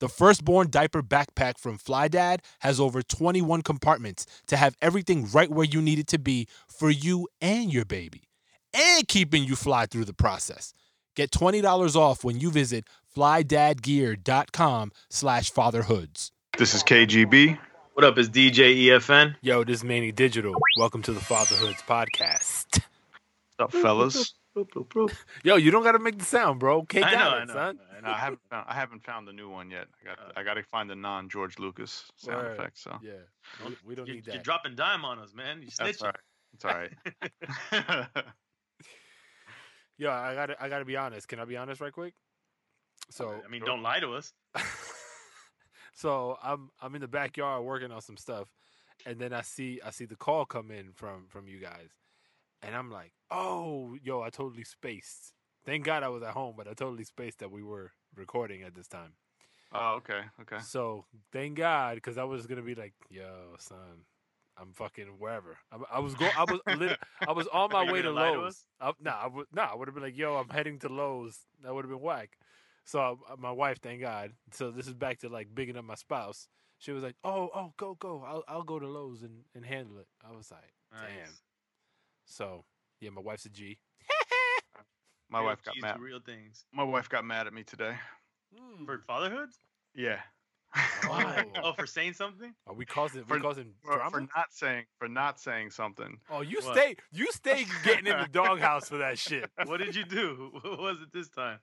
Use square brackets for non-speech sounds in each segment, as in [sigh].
The firstborn diaper backpack from Fly Dad has over 21 compartments to have everything right where you need it to be for you and your baby, and keeping you fly through the process. Get $20 off when you visit flydadgear.com slash fatherhoods. This is KGB. What up? Is DJ EFN? Yo, this is Manny Digital. Welcome to the Fatherhoods podcast. What's up, fellas? [laughs] Yo, you don't got to make the sound, bro. Kick I know, down I it, know. son. I, know. I haven't found. I haven't found the new one yet. I got. Uh. I got to find the non George Lucas sound Word. effect. So Yeah, we, we don't You, need that. you're dropping dime on us, man. You snitching. that's snitching. all right. It's all right. Yo, I gotta, I gotta be honest. Can I be honest right quick? So, I mean, don't lie to us. [laughs] so I'm, I'm in the backyard working on some stuff, and then I see, I see the call come in from, from you guys, and I'm like, oh, yo, I totally spaced. Thank God I was at home, but I totally spaced that we were recording at this time. oh, okay. Okay. So thank God, because I was gonna be like, "Yo, son, I'm fucking wherever." I, I was going. I was lit- [laughs] I was on my way to Lowe's. I, nah, I would. Nah, I would have been like, "Yo, I'm heading to Lowe's." That would have been whack. So my wife, thank God. So this is back to like bigging up my spouse. She was like, "Oh, oh, go, go. I'll, I'll go to Lowe's and, and handle it." I was like, "Damn." Nice. So yeah, my wife's a G. My Real wife got G's mad. Real things My wife got mad at me today. Hmm. for fatherhood. Yeah. Wow. [laughs] oh, for saying something. Are we causing? For- we causing for, drama? for not saying for not saying something. oh, you What? stay. You stay [laughs] getting in the doghouse for that shit. What did you do? [laughs] What was it this time?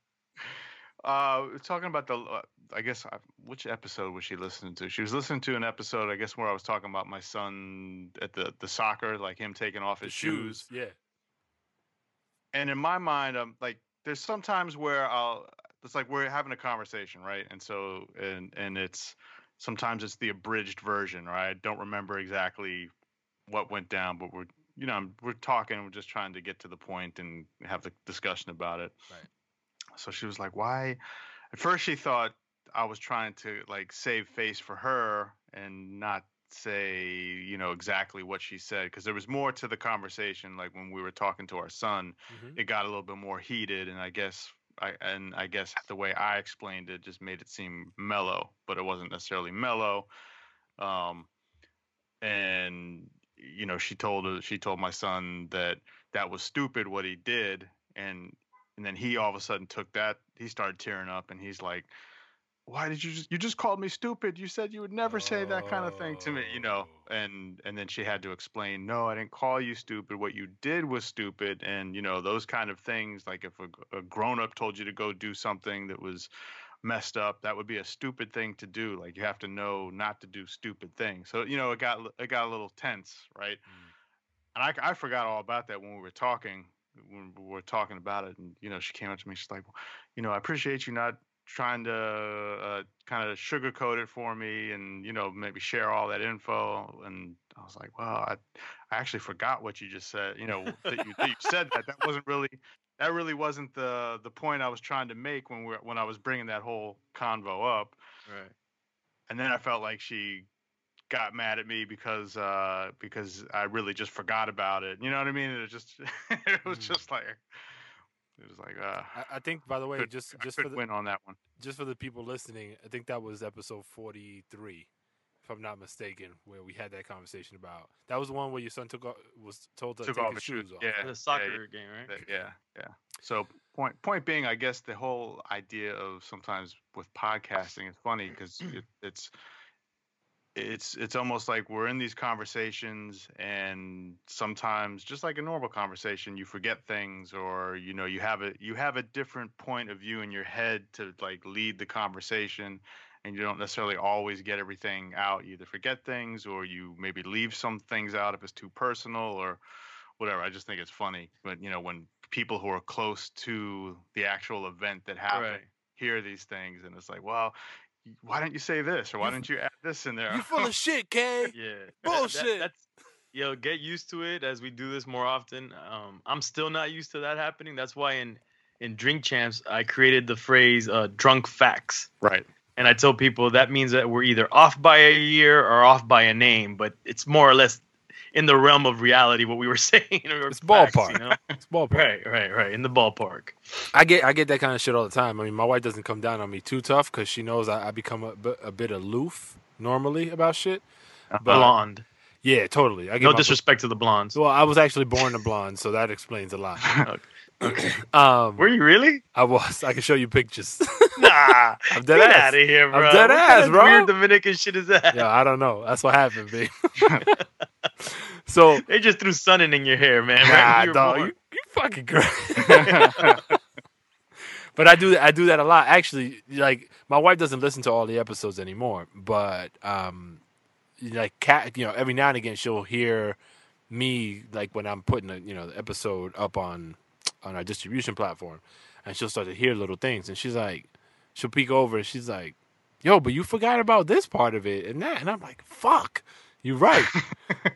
Uh, we're talking about the. Uh, I guess uh, which episode was she listening to? She was listening to an episode, I guess, where I was talking about my son at the the soccer, like him taking off his shoes. shoes. Yeah. And in my mind i'm like there's sometimes where i'll it's like we're having a conversation right? And so and and it's sometimes it's the abridged version right? I don't remember exactly what went down but we're you know we're talking we're just trying to get to the point and have the discussion about it. Right. so she was like why? At first she thought i was trying to like save face for her and not say you know exactly what she said because there was more to the conversation like when we were talking to our son Mhm. it got a little bit more heated and i guess i and i guess the way i explained it just made it seem mellow but it wasn't necessarily mellow um and you know she told her she told my son that that was stupid what he did and and then he all of a sudden took that he started tearing up and he's like why did you just you just called me stupid? You said you would never say that kind of thing to me you know Oh. and and then she had to explain no i didn't call you stupid. What you did was stupid and you know those kind of things like if a, a grown-up told you to go do something that was messed up that would be a stupid thing to do like you have to know not to do stupid things. So you know it got it got a little tense right? Mm. And I, I forgot all about that when we were talking when we were talking about it and you know she came up to me she's like you know i appreciate you not trying to uh, kind of sugarcoat it for me and you know maybe share all that info and i was like well i, I actually forgot what you just said you know [laughs] that you, that you said that that wasn't really that really wasn't the the point i was trying to make when we when i was bringing that whole convo up Right. and then i felt like she got mad at me because uh because i really just forgot about it you know what i mean it was just [laughs] it was Mm. just like it was like uh I, I think, by the way, could- just just for could the win on that one just for the people listening, I think that was episode forty three, if I'm not mistaken, where we had that conversation about. That was the one where your son took off, was told to took take off his his shoes off. yeah The yeah, soccer game, right? Yeah, yeah. So point point being, I guess the whole idea of sometimes with podcasting is funny because it, it's it's it's almost like we're in these conversations and sometimes just like a normal conversation you forget things or you know you have a you have a different point of view in your head to like lead the conversation and you don't necessarily always get everything out you either forget things or you maybe leave some things out if it's too personal or whatever i just think it's funny but you know when people who are close to the actual event that happened Right. hear these things and it's like well why don't you say this or why don't you add this in there You full of shit, [laughs] K. Yeah. Bullshit. that's yo, get used to it as we do this more often. Um, I'm still not used to that happening. That's why in in Drink Champs I created the phrase uh, "drunk facts," right and I tell people that means that we're either off by a year or off by a name, but it's more or less in the realm of reality what we were [laughs] saying. or It's facts, ballpark. you know? [laughs] It's ballpark. right, right, right. In the ballpark. I get I get that kind of shit all the time. I mean, my wife doesn't come down on me too tough because she knows I, I become a, bit- a bit aloof normally about shit. Uh, but Blonde. yeah, totally. I get No my- disrespect to the blondes. Well, I was actually born a blonde, so that explains a lot. [laughs] [clears throat] um, Were you really? I was. I can show you pictures. [laughs] Nah. I'm dead Get ass. out of here, bro. I'm dead What ass, kind of bro. Weird Dominican shit is that? yeah, I don't know. That's what happened, B. [laughs] so, They just threw sunning in your hair, man. nah, right you dog, you, you fucking crazy. [laughs] but I do I do that a lot. Actually, like my wife doesn't listen to all the episodes anymore, but um, like cat, you know, every now and again she'll hear me like when I'm putting a you know the episode up on on our distribution platform, and she'll start to hear little things, and she's like, she'll peek over and she's like, "Yo, but you forgot about this part of it and that," and I'm like, "Fuck, you're right."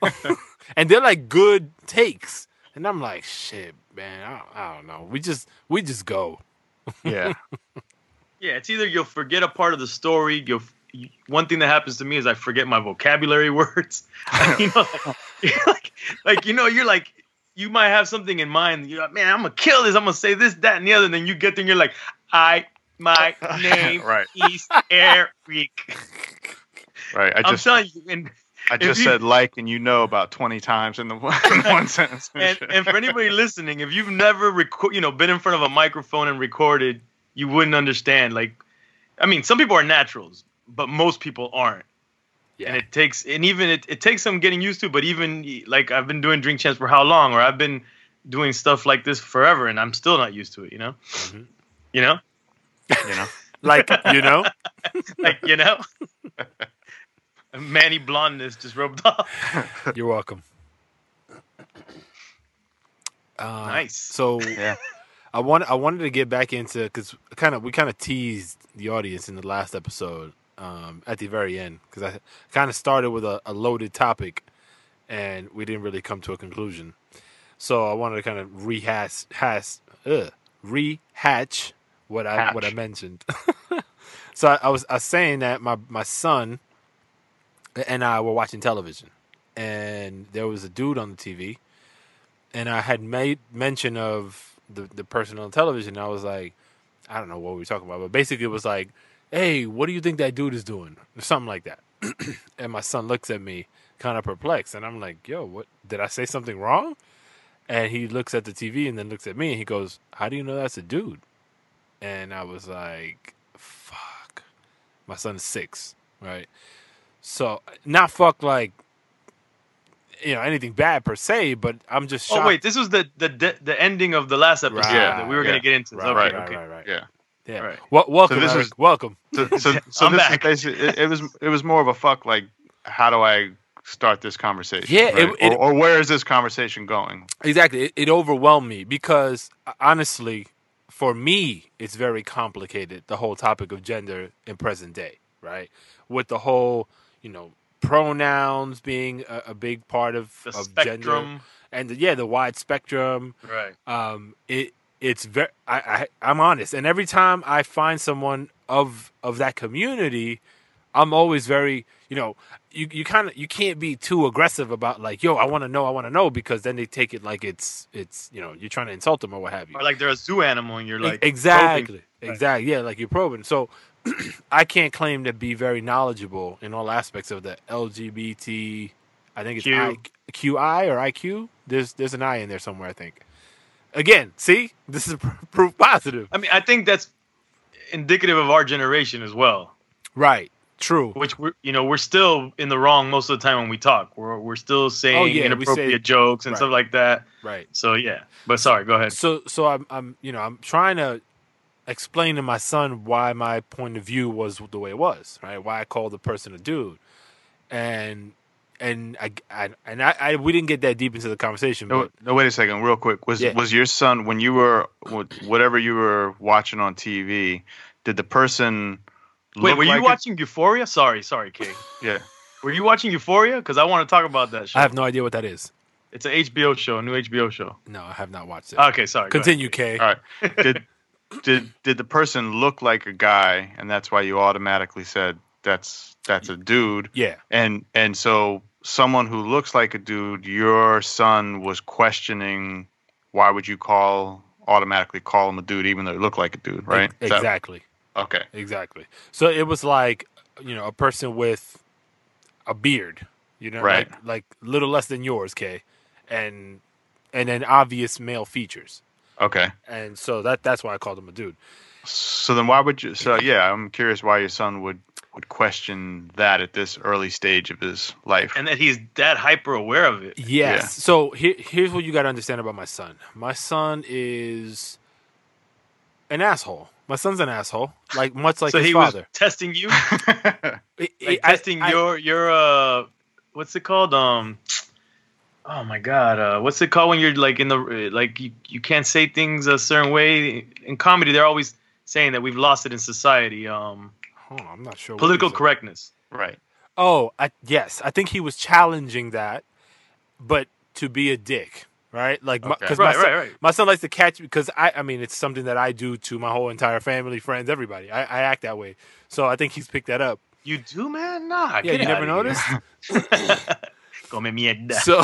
[laughs] [laughs] and they're like good takes, and I'm like, "Shit, man, I, I don't know. We just we just go." yeah [laughs] Yeah, it's either you'll forget a part of the story. You'll one thing that happens to me is I forget my vocabulary words. you know, like, like you know, you're like you might have something in mind. You're like, man, I'm gonna kill this. I'm gonna say this, that, and the other. And then you get there and you're like, I my [laughs] name Right. is Eric. [laughs] right i I'm just telling you, and i just you- said like and you know about 20 times in the [laughs] one, in one sentence and, and for anybody listening, if you've never record, you know, been in front of a microphone and recorded, you wouldn't understand. Like, I mean, some people are naturals, but most people aren't. Yeah. And it takes, and even it, it takes some getting used to. But even like I've been doing drink champs for how long, or I've been doing stuff like this forever, and I'm still not used to it. You know, Mhm. you know, you know like you know, [laughs] like you know, [laughs] Manny blondness just rubbed [laughs] off. you're welcome. Uh, Nice. So yeah I want I wanted to get back into because kind of we kind of teased the audience in the last episode um, at the very end because I kind of started with a, a loaded topic and we didn't really come to a conclusion. So I wanted to kind of rehash hash ugh, rehatch what I what I mentioned. [laughs] so I, I was I was saying that my my son and I were watching television and there was a dude on the TV and I had made mention of the the person on television. I was like, I don't know what we were talking about, but basically it was like, "Hey, what do you think that dude is doing?" or something like that. [clears throat] and my son looks at me, kind of perplexed, and I'm like, "Yo, what did I say something wrong?" And he looks at the TV and then looks at me and he goes, "How do you know that's a dude?" And I was like, "Fuck." My son is six, right? So not fuck like. You know anything bad per se, but I'm just shocked. Oh wait, this was the the the, the ending of the last episode Right, that we were yeah. gonna get into. Right, okay, right, okay. right, right, right. yeah Yeah. Right. Wel- welcome, this Eric. is- welcome. so [laughs] so, so I'm this back. is it, it was it was more of a fuck like how do i start this conversation Yeah, right? it- or, or where is this conversation going Exactly. It, it overwhelmed me because honestly, for me, it's very complicated. The whole topic of gender in present day, right? With the whole, you know, pronouns being a, a big part of, The of gender, spectrum. and the, yeah, the wide spectrum. Right. um, it it's very I, I I'm honest, and every time I find someone of of that community, I'm always very you know you you kind of you can't be too aggressive about like yo I want to know I want to know because then they take it like it's it's you know you're trying to insult them or what have you. Or like they're a zoo animal and you're like exactly probing. exactly yeah like you're probing so. [clears throat] I can't claim to be very knowledgeable in all aspects of the LGBT. I think it's Q. I, QI or IQ. There's there's an I in there somewhere. I think. Again, see, this is [laughs] pr- proof positive. I mean, I think that's indicative of our generation as well. Right. True. which we're you know we're still in the wrong most of the time when we talk. We're we're still saying Oh, yeah, inappropriate say- jokes and Right. stuff like that. Right. So yeah, but sorry, go ahead. So so I'm I'm you know I'm trying to explain to my son why my point of view was the way it was, right? Why I called the person a dude, and and I, I and I, I we didn't get that deep into the conversation, No, but no, wait a second, real quick. Was Yeah. was your son when you were whatever you were watching on TV? Did the person Wait, were you like a- watching Euphoria? Sorry, sorry, Kay. [laughs] yeah. Were you watching Euphoria? Because I want to talk about that show. I have no idea what that is. It's an HBO show, a new HBO show. No, I have not watched it. Okay, sorry. Continue, Kay. All right. Did did did the person look like a guy, and that's why you automatically said that's that's a dude? Yeah, And and so someone who looks like a dude, your son was questioning why would you call automatically call him a dude even though he looked like a dude, right? ex- Is that- exactly, okay. exactly. So it was like you know a person with a beard, you know, Right. like like little less than yours, Kay, and and then obvious male features. Okay. and so that that's why I called him a dude. So then why would you so yeah, I'm curious why your son would would question that at this early stage of his life. And that he's that hyper aware of it. Yes. Yeah. So here, here's what you got to understand about my son. My son is an asshole. My son's an asshole, like much like so his he father. was testing you, [laughs] I- like I- testing I- your your uh, what's it called? Um, oh my god, uh, what's it called when you're like in the like you you can't say things a certain way in comedy? They're always saying that we've lost it in society. Um, Oh, I'm not sure. political correctness. right. Oh, I, yes. I think he was challenging that, but to be a dick, right? Like, Okay. because Right, my, son, right, right. my son likes to catch me because I, I mean, it's something that I do to my whole entire family, friends, everybody. I, I act that way, so I think he's picked that up. You do, man? Nah. Yeah, you never noticed. [laughs] Come mierda. So,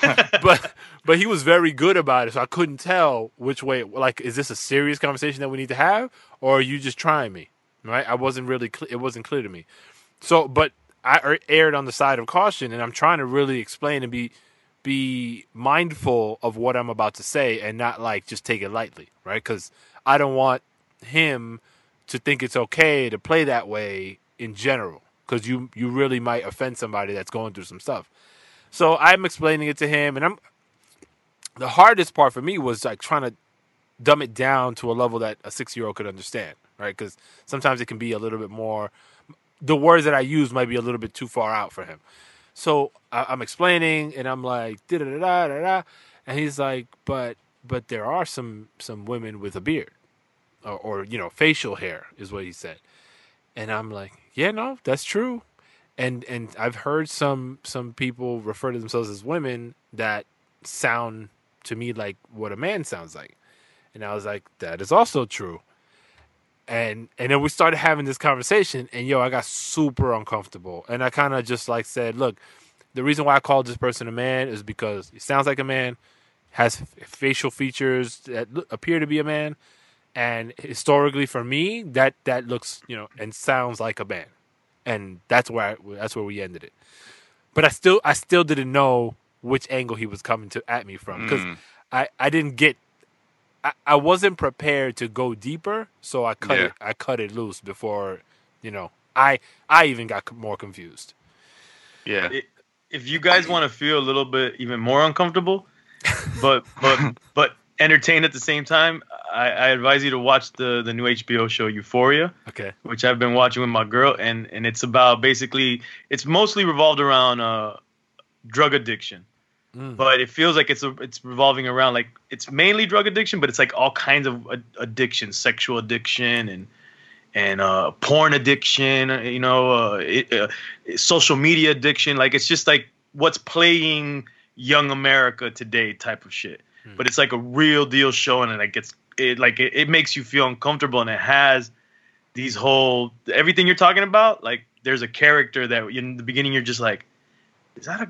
[laughs] but but he was very good about it, so I couldn't tell which way. Like, is this a serious conversation that we need to have, or are you just trying me? Right? I wasn't really. Cl- it wasn't clear to me. So, but I er- erred on the side of caution, and I'm trying to really explain and be be mindful of what I'm about to say, and not like just take it lightly, right? Because I don't want him to think it's okay to play that way in general, because you you really might offend somebody that's going through some stuff. So I'm explaining it to him, and I'm the hardest part for me was like trying to dumb it down to a level that a six year old could understand, right? Because sometimes it can be a little bit more. The words that I use might be a little bit too far out for him. So I, I'm explaining, and I'm like da da da da da da, and he's like, but but there are some some women with a beard, or, or you know facial hair is what he said, and I'm like, yeah, no, that's true and and I've heard some some people refer to themselves as women that sound to me like what a man sounds like, and I was like, that is also true. And and then we started having this conversation, and yo, I got super uncomfortable, and I kind of just like said, look, the reason why I called this person a man is because he sounds like a man, has f- facial features that appear to be a man, and historically for me, that that looks you know and sounds like a man and that's where I, that's where we ended it. But I still I still didn't know which angle he was coming to at me from because Mm. I I didn't get I, I wasn't prepared to go deeper, so I cut Yeah. it I cut it loose before you know I I even got more confused. Yeah. It- if you guys want to feel a little bit even more uncomfortable, [laughs] but but but entertained at the same time, I, I advise you to watch the the new HBO show Euphoria, Okay. which I've been watching with my girl, and and it's about basically it's mostly revolved around uh, drug addiction, Mm. but it feels like it's a, it's revolving around like it's mainly drug addiction, but it's like all kinds of ad- addiction, sexual addiction, and and uh, porn addiction, uh, you know, uh, it, uh, social media addiction. Like it's just like what's playing young America today type of shit. Hmm. But it's like a real deal show, and it like it's it like it, it makes you feel uncomfortable, and it has these whole everything you're talking about. Like there's a character that in the beginning you're just like, is that a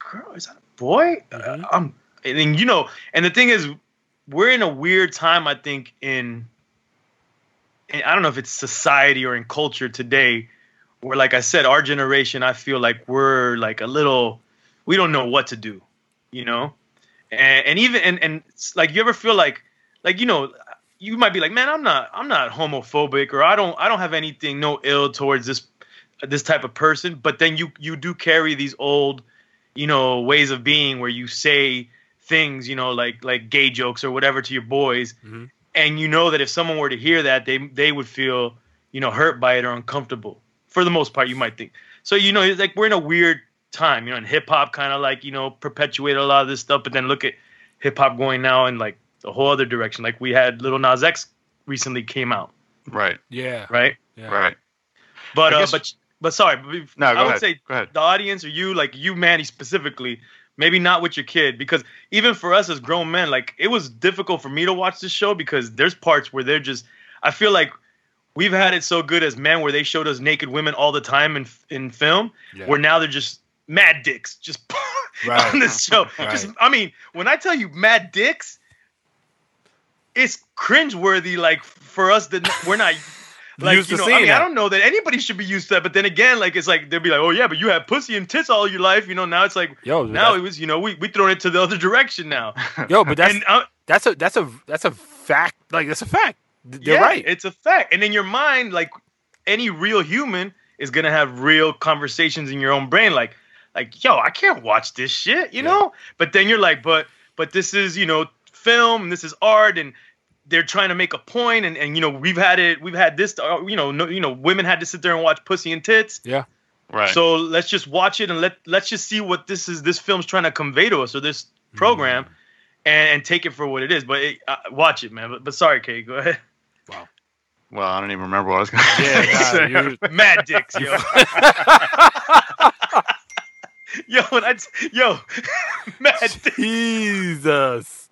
girl? Is that a boy? Mhm. Uh, um, and you know, and the thing is, we're in a weird time. I think in and I don't know if it's society or in culture today, where like I said, our generation, I feel like we're like a little, we don't know what to do, you know, and, and even and and like you ever feel like like you know you might be like man I'm not I'm not homophobic or I don't I don't have anything no ill towards this this type of person, but then you you do carry these old, you know, ways of being where you say things, you know, like like gay jokes or whatever to your boys, Mhm. and you know that if someone were to hear that, they they would feel, you know, hurt by it or uncomfortable. For the most part, you might think. So you know, it's like we're in a weird time, you know, and hip hop kind of like you know perpetuated a lot of this stuff, but then look at hip hop going now in like a whole other direction. Like we had Lil Nas X recently came out, Right. Yeah. right? yeah. Right. But I uh, but but sorry, No, go I would ahead. say the audience or you, like you, Manny specifically, maybe not with your kid, because even for us as grown men, like it was difficult for me to watch this show because there's parts where they're just. I feel like we've had it so good as men where they showed us naked women all the time in in film, Yeah. where now they're just mad dicks, just [laughs] Right. on this show. [laughs] Right. Just, I mean, when I tell you mad dicks, it's cringeworthy. Like for us, that we're not. Like Used you to know, I seeing mean, I don't know that anybody should be used to that. But then again, like it's like they'll be like, "Oh yeah, but you had pussy and tits all your life." You know, now it's like Yo, now that- it was you know we we throwing it to the other direction now. [laughs] yo, but that's and uh, that's a that's a that's a fact. Like that's a fact. Th- They're yeah, right. It's a fact. And in your mind, like any real human is gonna have real conversations in your own brain, like like yo, I can't watch this shit, you Yeah. know. But then you're like, but but this is you know film, and this is art, and they're trying to make a point, and and you know we've had it, we've had this, uh, you know, no, you know, women had to sit there and watch pussy and tits. yeah. Right. So let's just watch it and let let's just see what this is. This film's trying to convey to us, or this program, and, and take it for what it is. But it, uh, watch it, man. But, but sorry, Kay, go ahead. Wow well, I don't even remember what I was going to Yeah, nah, say. [laughs] you're- [laughs] [laughs] Mad dicks, yo. yo, when I t- yo, mad dicks. Jesus.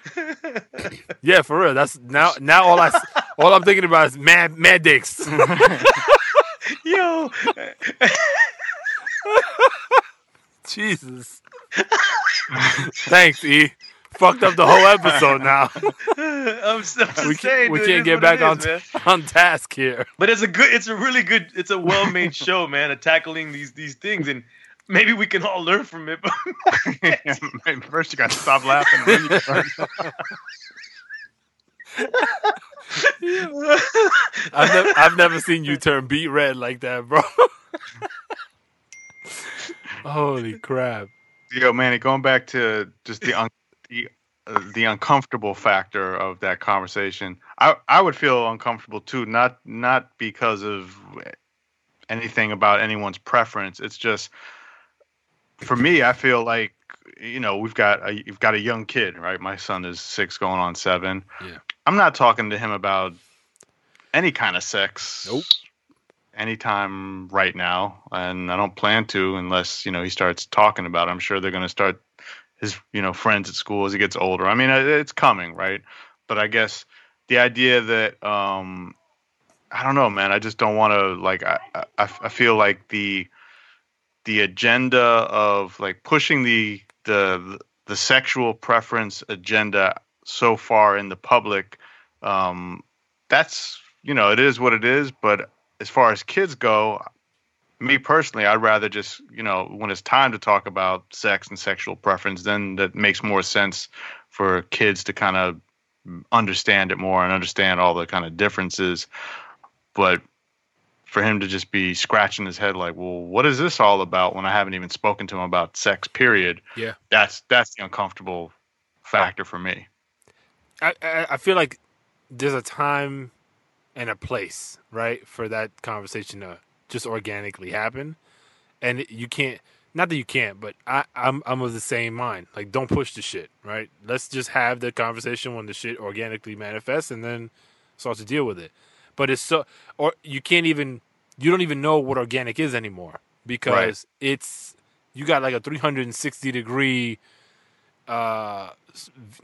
[laughs] yeah, for real. That's now. Now all I, all I'm thinking about is mad, mad dicks. [laughs] Yo, [laughs] Jesus. Thanks, E. Fucked up the whole episode now. I'm, s- I'm just We saying, can't, we can't get back it on is, man. on task here. But it's a good, it's a really good, it's a well-made show, man. Of tackling these these things, and maybe we can all learn from it. But [laughs] First, you got to stop laughing. and you I've never, I've never seen you turn beat red like that, bro. [laughs] Holy crap! Yo, Manny, going back to just the un- the uh, the uncomfortable factor of that conversation, I I would feel uncomfortable too. Not not because of anything about anyone's preference. It's just for me. I feel like you know we've got a you've got a young kid, right? My son is six, going on seven. Yeah. I'm not talking to him about any kind of sex. Nope. Anytime right now, and I don't plan to unless you know he starts talking about. It. I'm sure they're going to start his you know friends at school as he gets older. I mean, it's coming, right? But I guess the idea that um, I don't know, man. I just don't want to like. I, I I feel like the the agenda of like pushing the the the sexual preference agenda so far in the public um that's you know it is what it is but as far as kids go me personally i'd rather just you know when it's time to talk about sex and sexual preference then that makes more sense for kids to kind of understand it more and understand all the kind of differences. But for him to just be scratching his head like well what is this all about when i haven't even spoken to him about sex period Yeah. that's that's the uncomfortable factor for me I, I feel like there's a time and a place, right, for that conversation to just organically happen, and you can't. Not that you can't, but I, I'm I'm of the same mind. Like, don't push the shit, right? Let's just have the conversation when the shit organically manifests, and then start to deal with it. But it's so, or you can't even, you don't even know what organic is anymore because it's you got like a 360 degree uh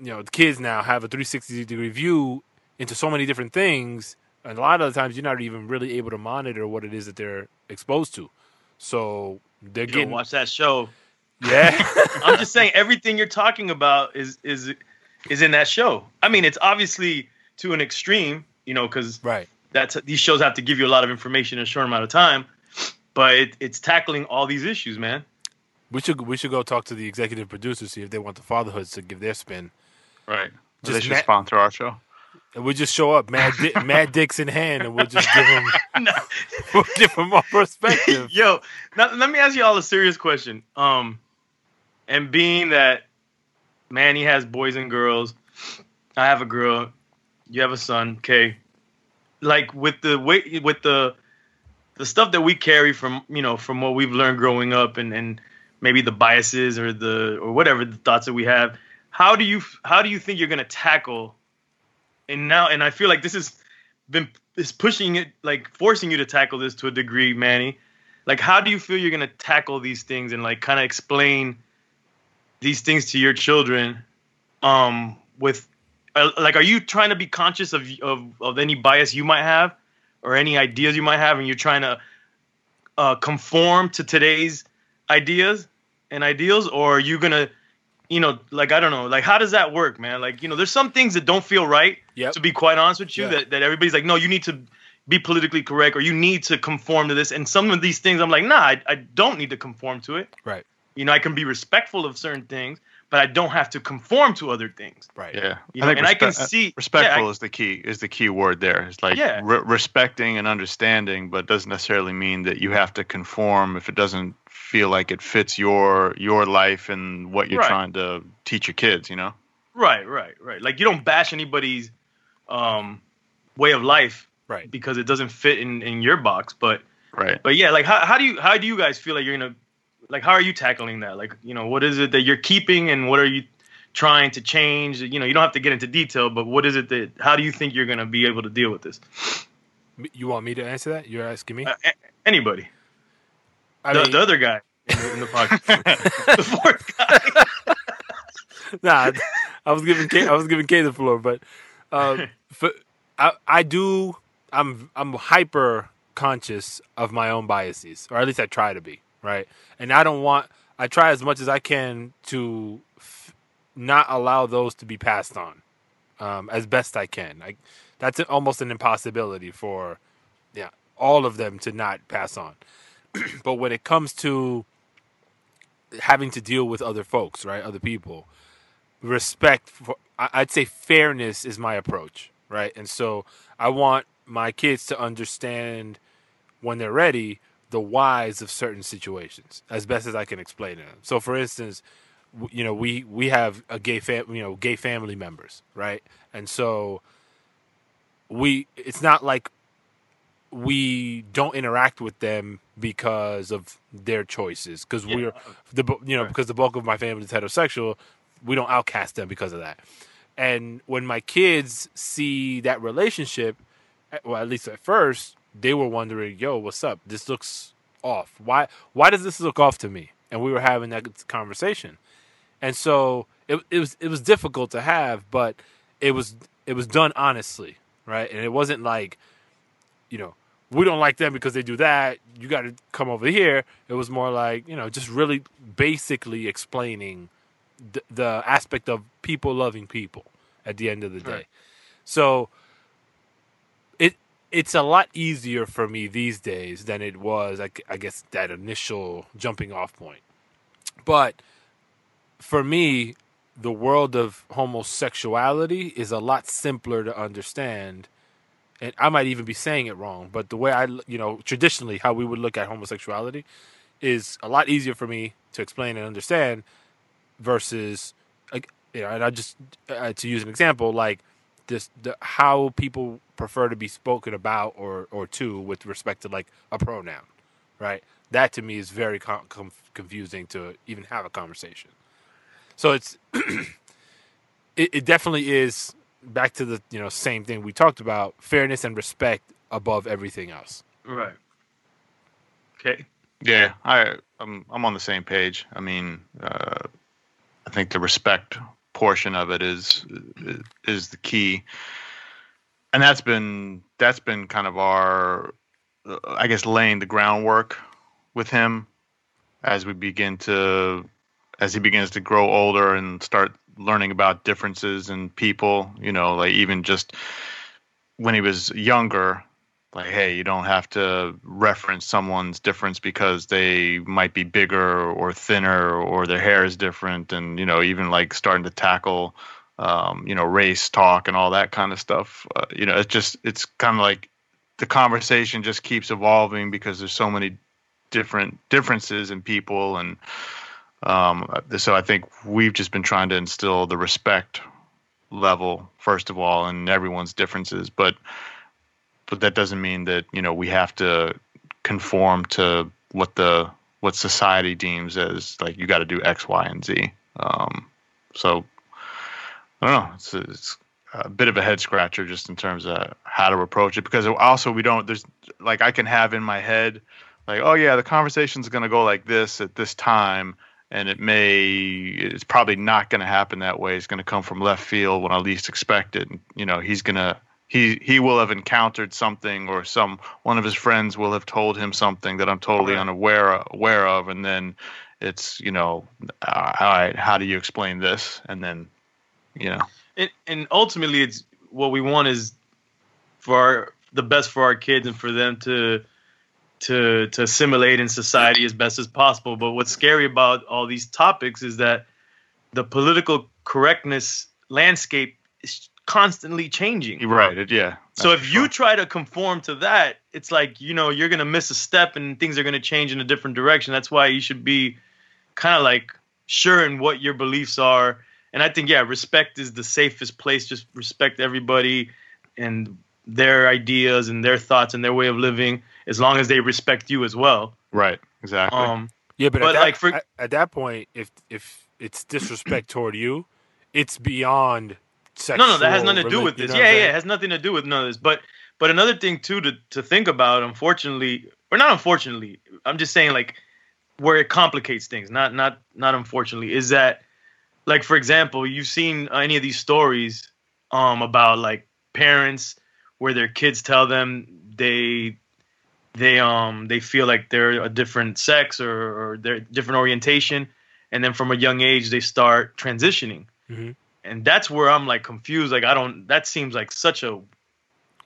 you know the kids now have a 360 degree view into so many different things and a lot of the times you're not even really able to monitor what it is that they're exposed to so they're You getting watch that show. yeah [laughs] I'm just saying everything you're talking about is is is in that show. I mean, it's obviously to an extreme, you know, because right that's these shows have to give you a lot of information in a short amount of time. But it, it's tackling all these issues, man. we should we should go talk to the executive producers see if they want the fatherhoods to give their spin right they should ma- sponsor our show And we'll just show up, mad, di- [laughs] mad dicks in hand, and we'll just give him, No. [laughs] [laughs] we'll give him our perspective. Yo, now let me ask you all a serious question. Um, and being that Manny has boys and girls, I have a girl, you have a son, okay. Like with the way with the the stuff that we carry from you know from what we've learned growing up and and maybe the biases or the or whatever the thoughts that we have. How do you how do you think you're gonna tackle? And now and I feel like this has been is pushing it like forcing you to tackle this to a degree, Manny like how do you feel you're gonna tackle these things and like kind of explain these things to your children um with like are you trying to be conscious of, of of any bias you might have or any ideas you might have and you're trying to uh conform to today's ideas and ideals or are you gonna you know like i don't know like how does that work man like you know there's some things that don't feel right Yep. to be quite honest with you Yeah. that, that everybody's like no you need to be politically correct or you need to conform to this and some of these things i'm like nah i, I don't need to conform to it Right. you know i can be respectful of certain things but i don't have to conform to other things Right. Yeah, you know and i can uh, see respectful yeah, is the key is the key word there. It's like Yeah. re- respecting and understanding, but doesn't necessarily mean that you have to conform if it doesn't feel like it fits your your life and what you're Right. trying to teach your kids. You know. Right right right like you don't bash anybody's um way of life Right. because it doesn't fit in in your box but Right. but yeah like how, how do you how do you guys feel like you're gonna like how are you tackling that? Like you know what is it that you're keeping and what are you trying to change? You know you don't have to get into detail but what is it that how do you think you're gonna be able to deal with this? You want me to answer that? You're asking me. uh, anybody. I the, mean, the other guy in the, in the podcast. [laughs] The fourth guy. [laughs] Nah, I was giving K, I was giving K the floor, but um, [laughs] for, I I do I'm I'm hyper conscious of my own biases, or at least I try to be right, and I don't want I try as much as I can to f- not allow those to be passed on um, as best I can. I, that's almost an impossibility for yeah all of them to not pass on. [clears throat] but when it comes to having to deal with other folks, right, other people, respect for I'd say fairness is my approach, right? And so I want my kids to understand when they're ready the whys of certain situations as best as I can explain to them. So for instance, w- you know, we we have a gay fam- you know, gay family members, right? And so we it's not like we don't interact with them because of their choices because we're the you know because the bulk of my family is heterosexual we don't outcast them because of that and when my kids see that relationship eh, well at least at first they were wondering yo what's up this looks off why why does this look off to me and we were having that conversation and so it, it was it was difficult to have but it was it was done honestly right and it wasn't like you know, we don't like them because they do that. You got to come over here. It was more like, you know, just really basically explaining the, the aspect of people loving people at the end of the day. Right. So it's a lot easier for me these days than it was, I, guess, that initial jumping off point. But for me, the world of homosexuality is a lot simpler to understand and I might even be saying it wrong, but the way I, you know, traditionally how we would look at homosexuality is a lot easier for me to explain and understand versus, you know, and I just uh, to use an example, like this, the how people prefer to be spoken about or or to with respect to like a pronoun, right? That to me is very com- com- confusing to even have a conversation. So it's [clears throat] it, it definitely is back to the you know same thing we talked about fairness and respect above everything else right okay Yeah, I I'm I'm on the same page. I mean, uh, I think the respect portion of it is is the key, and that's been that's been kind of our, I guess, laying the groundwork with him as we begin to as he begins to grow older and start learning about differences in people. You know, like even just when he was younger, like hey you don't have to reference someone's difference because they might be bigger or thinner or their hair is different and you know even like starting to tackle um, you know, race talk and all that kind of stuff. Uh, you know, it's just it's kind of like the conversation just keeps evolving because there's so many different differences in people and um, so I think we've just been trying to instill the respect level first of all in everyone's differences but but that doesn't mean that you know we have to conform to what the what society deems as like you got to do X, Y, and Z. Um, so I don't know. It's, it's a bit of a head scratcher just in terms of how to approach it because also we don't there's like I can have in my head like oh yeah the conversation's going to go like this at this time and it may it's probably not going to happen that way it's going to come from left field when I least expect it and, you know he's going to he he will have encountered something or some one of his friends will have told him something that I'm totally unaware aware of and then it's you know uh, all right how do you explain this? And then you know. And, and ultimately it's what we want is for our, the best for our kids and for them to to to assimilate in society as best as possible. But what's scary about all these topics is that the political correctness landscape is constantly changing. Right. Yeah. So if you try to conform to that, it's like, you know, you're going to miss a step and things are going to change in a different direction. That's why you should be kind of like sure in what your beliefs are. And I think, yeah, respect is the safest place. Just respect everybody and their ideas and their thoughts and their way of living as long as they respect you as well. Right. Exactly. Um, Yeah, but, But, at, that, like, for- at, at that point, if if it's disrespect toward you, it's beyond sexual. No, no, that has nothing to do with you this. know Yeah, yeah, it has nothing to do with none of this. But but another thing too to to think about, unfortunately, or not unfortunately, I'm just saying like where it complicates things, not not not unfortunately, is that like for example, you've seen any of these stories um about like parents where their kids tell them they they um they feel like they're a different sex or, or they're different orientation and then from a young age they start transitioning Mhm. And that's where i'm like confused like i don't that seems like such a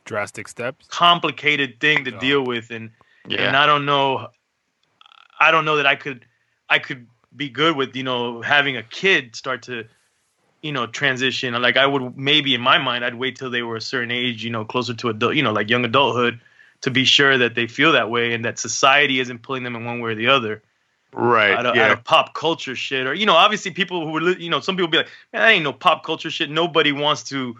drastic steps. complicated thing to Yeah. deal with and yeah. and i don't know i don't know that i could i could be good with you know having a kid start to you know transition like i would maybe in my mind i'd wait till they were a certain age you know closer to adult you know like young adulthood to be sure that they feel that way and that society isn't pulling them in one way or the other right. out of, yeah. out of pop culture shit or you know obviously people who would you know some people be like man that ain't no pop culture shit nobody wants to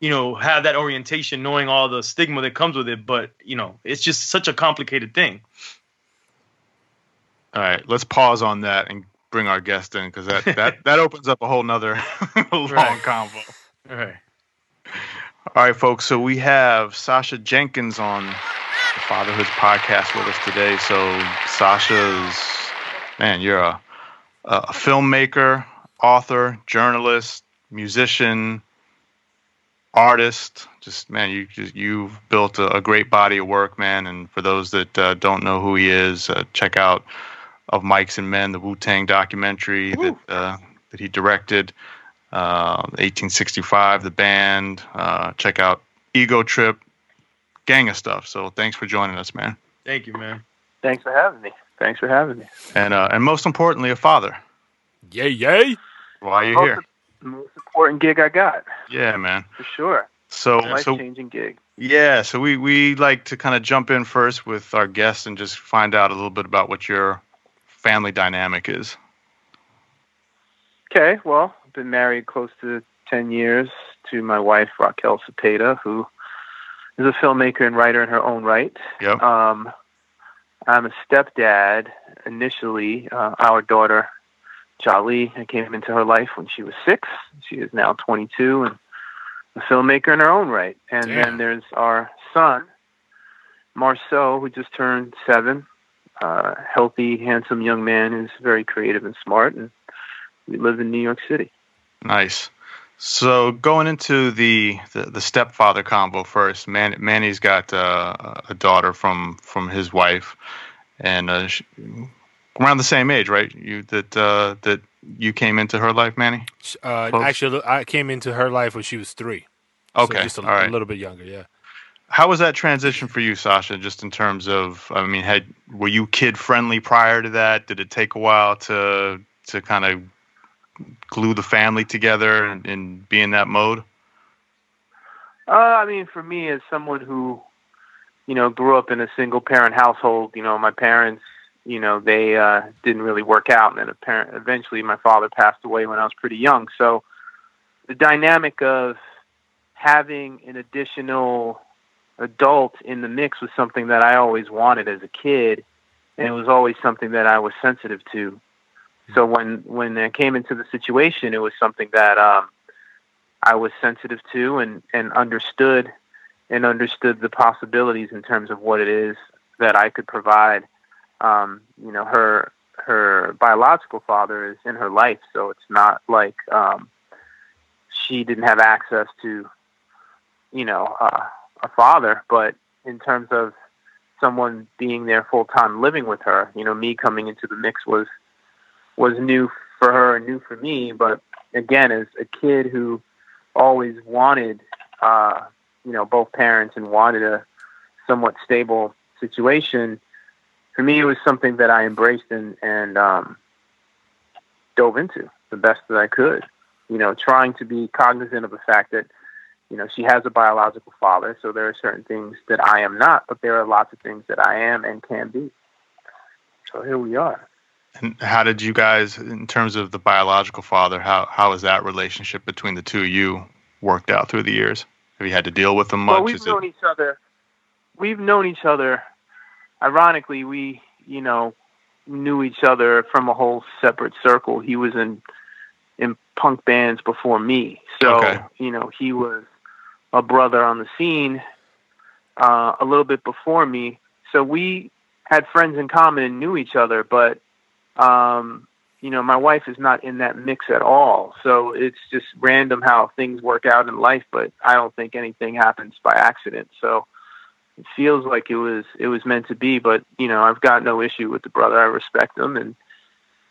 you know have that orientation knowing all the stigma that comes with it but you know it's just such a complicated thing All right. Let's pause on that and bring our guest in because that, that [laughs] that opens up a whole nother [laughs] long Right. convo. all right All right, folks. So we have Sacha Jenkins on the fatherhood podcast with us today. So Sacha's man, you're a a filmmaker, author, journalist, musician, artist. Just man, you just, you've built a, a great body of work, man. And for those that uh, don't know who he is, uh, check out of Mics and Men, the Wu Tang documentary that uh, that he directed. Uh, 1865, the band. Uh, check out Ego Trip, gang of stuff. So thanks for joining us, man. thank you man Thanks for having me. Thanks for having me. And uh, and most importantly, a father. Yay, yay! Why you're Most, here? the most important gig I got, Yeah, man. for sure. So Life so changing gig. yeah, so we we like to kind of jump in first with our guests and just find out a little bit about what your family dynamic is. Okay, well, I've been married close to 10 years to my wife, Raquel Cepeda, who is a filmmaker and writer in her own right. Yep. Um, I'm a stepdad. Initially, uh, our daughter, Djali, I came into her life when she was six. She is now 22 and a filmmaker in her own right. And Damn. then there's our son, Marceau, who just turned seven. Uh, healthy, handsome young man who's very creative and smart. And we live in New York City. Nice. So going into the the, the stepfather combo first, Man, Manny's got uh, a daughter from from his wife, and uh, sh around the same age, right? You that uh, that you came into her life, Manny. Uh, actually, I came into her life when she was three. So Okay, just a, all right. a little bit younger. Yeah. How was that transition for you, Sacha? Just in terms of, I mean, had were you kid friendly prior to that? Did it take a while to to kind of glue the family together and, and be in that mode? Uh, I mean, for me, as someone who, you know, grew up in a single parent household, you know, my parents, you know, they uh, didn't really work out, and then apparent, eventually my father passed away when I was pretty young. So the dynamic of having an additional adult in the mix was something that I always wanted as a kid, and it was always something that I was sensitive to. So when when I came into the situation, it was something that um, I was sensitive to and and understood and understood the possibilities in terms of what it is that I could provide. Um, you know, her her biological father is in her life, so it's not like um, she didn't have access to, you know, uh, a father. But in terms of someone being there full time living with her, you know, me coming into the mix was was new for her and new for me. But again, as a kid who always wanted, uh, you know, both parents and wanted a somewhat stable situation, for me, it was something that I embraced and, and um, dove into the best that I could. You know, trying to be cognizant of the fact that, you know, she has a biological father, so there are certain things that I am not, but there are lots of things that I am and can be. So here we are. And how did you guys, in terms of the biological father, how how has that relationship between the two of you worked out through the years? Have you had to deal with them much? Well, we've Is known it, each other. We've known each other. Ironically, we you know knew each other from a whole separate circle. He was in in punk bands before me, so Okay. you know he was a brother on the scene uh, a little bit before me. So we had friends in common and knew each other, but um, you know, my wife is not in that mix at all. So it's just random how things work out in life, but I don't think anything happens by accident. So it feels like it was it was meant to be, but you know, I've got no issue with the brother. I respect him and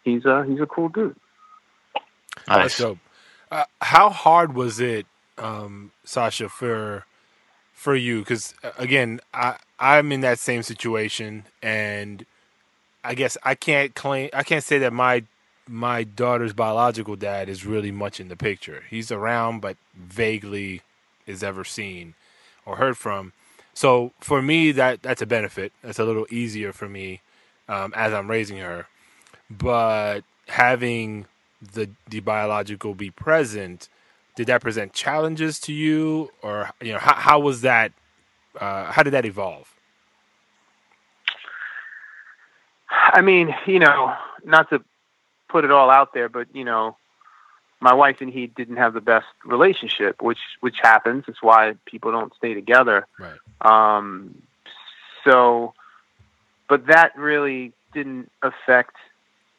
he's a he's a cool dude. That's nice. dope. Uh, how hard was it, um, Sacha, for for you? Because again, I I'm in that same situation, and I guess I can't claim I can't say that my my daughter's biological dad is really much in the picture. He's around, but vaguely is ever seen or heard from. So for me, that that's a benefit. That's a little easier for me um, as I'm raising her. But having the the biological be present, did that present challenges to you, or you know how how was that? Uh, how did that evolve? I mean, you know, not to put it all out there, but you know, my wife and he didn't have the best relationship, which which happens. It's why people don't stay together. Right. Um, so, but that really didn't affect,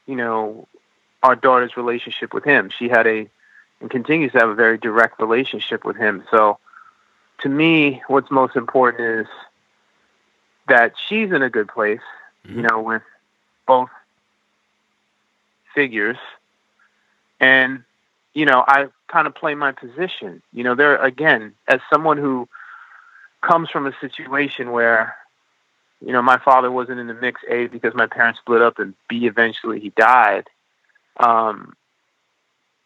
you know, our daughter's relationship with him. She had a and continues to have a very direct relationship with him. So, to me, what's most important is that she's in a good place, you know, with both figures. And, you know, I kind of play my position. You know, there again, as someone who comes from a situation where, you know, my father wasn't in the mix, A, because my parents split up, and B, eventually he died. Um,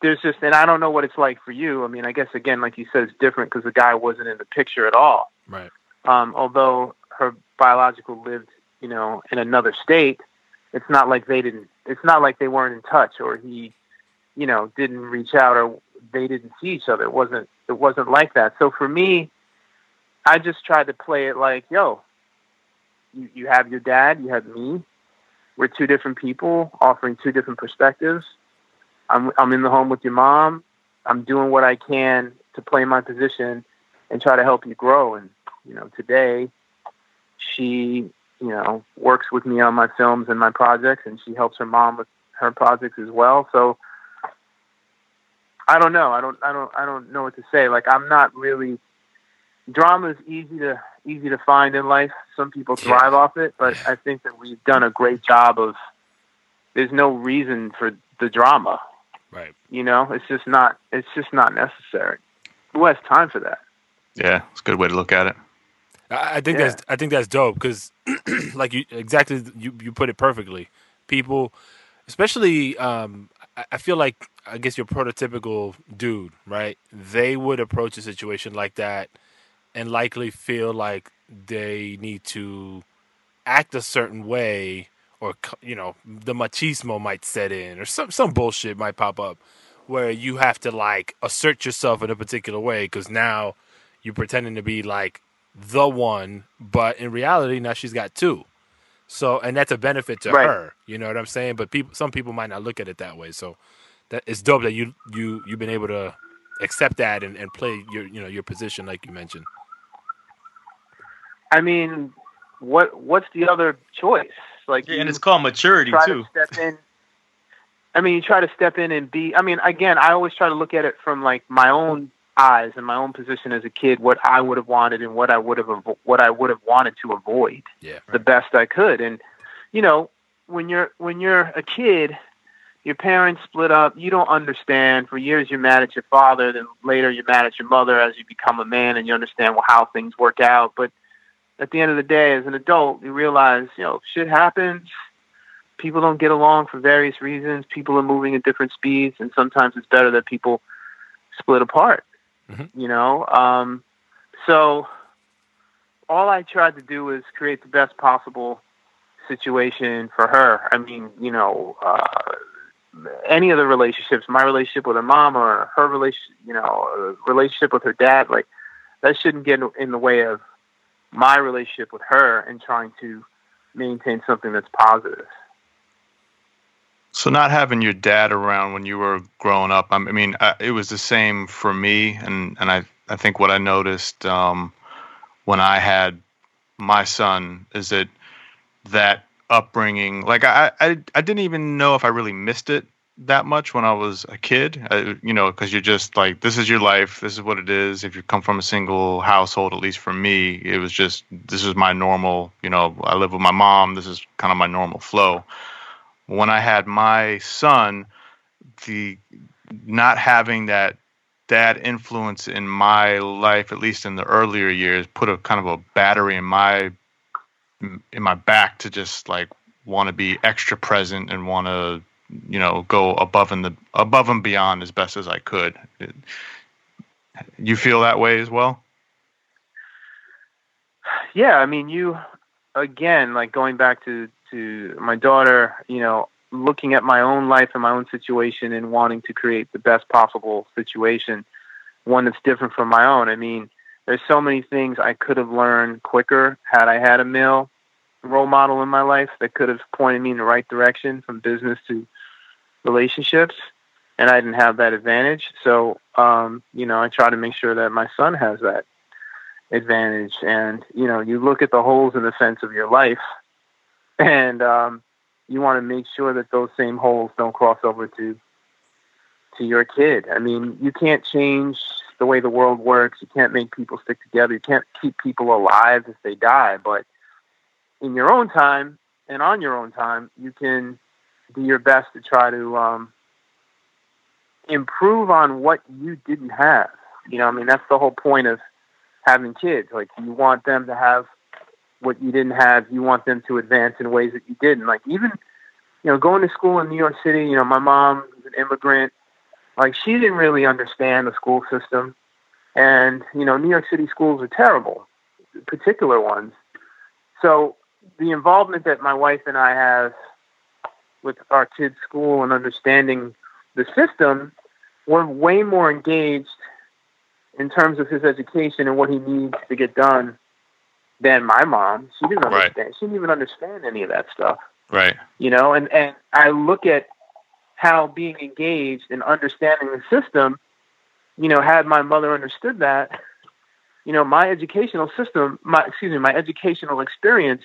there's just, and I don't know what it's like for you. I mean, I guess, again, like you said, it's different because the guy wasn't in the picture at all Right. um, although her biological lived, you know, in another state, it's not like they didn't. It's not like they weren't in touch, or he, you know, didn't reach out, or they didn't see each other. It wasn't. It wasn't like that. So for me, I just tried to play it like, yo, you, you have your dad, you have me. We're two different people offering two different perspectives. I'm I'm in the home with your mom. I'm doing what I can to play my position and try to help you grow. And you know, today she, you know, works with me on my films and my projects, and she helps her mom with her projects as well. So I don't know. I don't. I don't. I don't know what to say. Like I'm not really. Drama is easy to easy to find in life. Some people Yeah. thrive off it, but I think that we've done a great job of. There's no reason for the drama. Right. You know, it's just not. It's just not necessary. Who has time for that? Yeah, it's a good way to look at it. I, I think Yeah. that's I think that's dope because, [clears throat] like you exactly you you put it perfectly. People, especially um, I- I feel like I guess your prototypical dude, right? They would approach a situation like that and likely feel like they need to act a certain way or you know the machismo might set in or some some bullshit might pop up where you have to like assert yourself in a particular way because now you're pretending to be like the one but in reality now she's got two so and that's a benefit to Right. her you know what i'm saying but people some people might not look at it that way so that it's dope that you you you've been able to accept that and, and play your you know your position like you mentioned I mean, what what's the other choice? Like, Yeah, and it's called maturity try too. to step in. I mean, you try to step in and be. I mean, again, I always try to look at it from like my own eyes and my own position as a kid, what I would have wanted and what I would have avo- what I would have wanted to avoid yeah the best I could. And you know, when you're when you're a kid, your parents split up. You don't understand. For years, you're mad at your father. Then later, you're mad at your mother as you become a man and you understand well, how things work out. But at the end of the day, as an adult, you realize you know shit happens. People don't get along for various reasons. People are moving at different speeds, and sometimes it's better that people split apart. Mhm. You know, um, so all I tried to do was create the best possible situation for her. I mean, you know, uh, any of the relationships, my relationship with her mom or her relationship, you know, uh, relationship with her dad, like that shouldn't get in the way of my relationship with her and trying to maintain something that's positive. So not having your dad around when you were growing up, I mean, I, it was the same for me, and and I I think what I noticed um, when I had my son is that that upbringing, like I, I I didn't even know if I really missed it that much when I was a kid, I, you know, because you're just like this is your life, this is what it is. If you come from a single household, at least for me, it was just this is my normal, you know, I live with my mom, this is kind of my normal flow when I had my son, the not having that dad influence in my life, at least in the earlier years, put a kind of a battery in my in my back to just like want to be extra present and want to you know go above and the above and beyond as best as I could. It- you feel that way as well? yeah, I mean, you again, like going back to to my daughter, you know, looking at my own life and my own situation and wanting to create the best possible situation, one that's different from my own. I mean, there's so many things I could have learned quicker had I had a male role model in my life that could have pointed me in the right direction from business to relationships and I didn't have that advantage. So, um, you know, I try to make sure that my son has that advantage. And, you know, you look at the holes in the fence of your life and um, you want to make sure that those same holes don't cross over to to your kid. I mean, you can't change the way the world works. You can't make people stick together. You can't keep people alive if they die. But in your own time and on your own time, you can do your best to try to um, improve on what you didn't have. You know, I mean, that's the whole point of having kids. Like, you want them to have what you didn't have. You want them to advance in ways that you didn't. Like, even, you know, going to school in New York City, you know, my mom was an immigrant. Like, she didn't really understand the school system. And, you know, New York City schools are terrible, particular ones. So, the involvement that my wife and I have with our kids' school and understanding the system, we're way more engaged in terms of his education and what he needs to get done than my mom. She didn't Right. understand. She didn't even understand any of that stuff. Right. You know, and, and I look at how being engaged and understanding the system, you know, had my mother understood that, you know, my educational system, my excuse me, my educational experience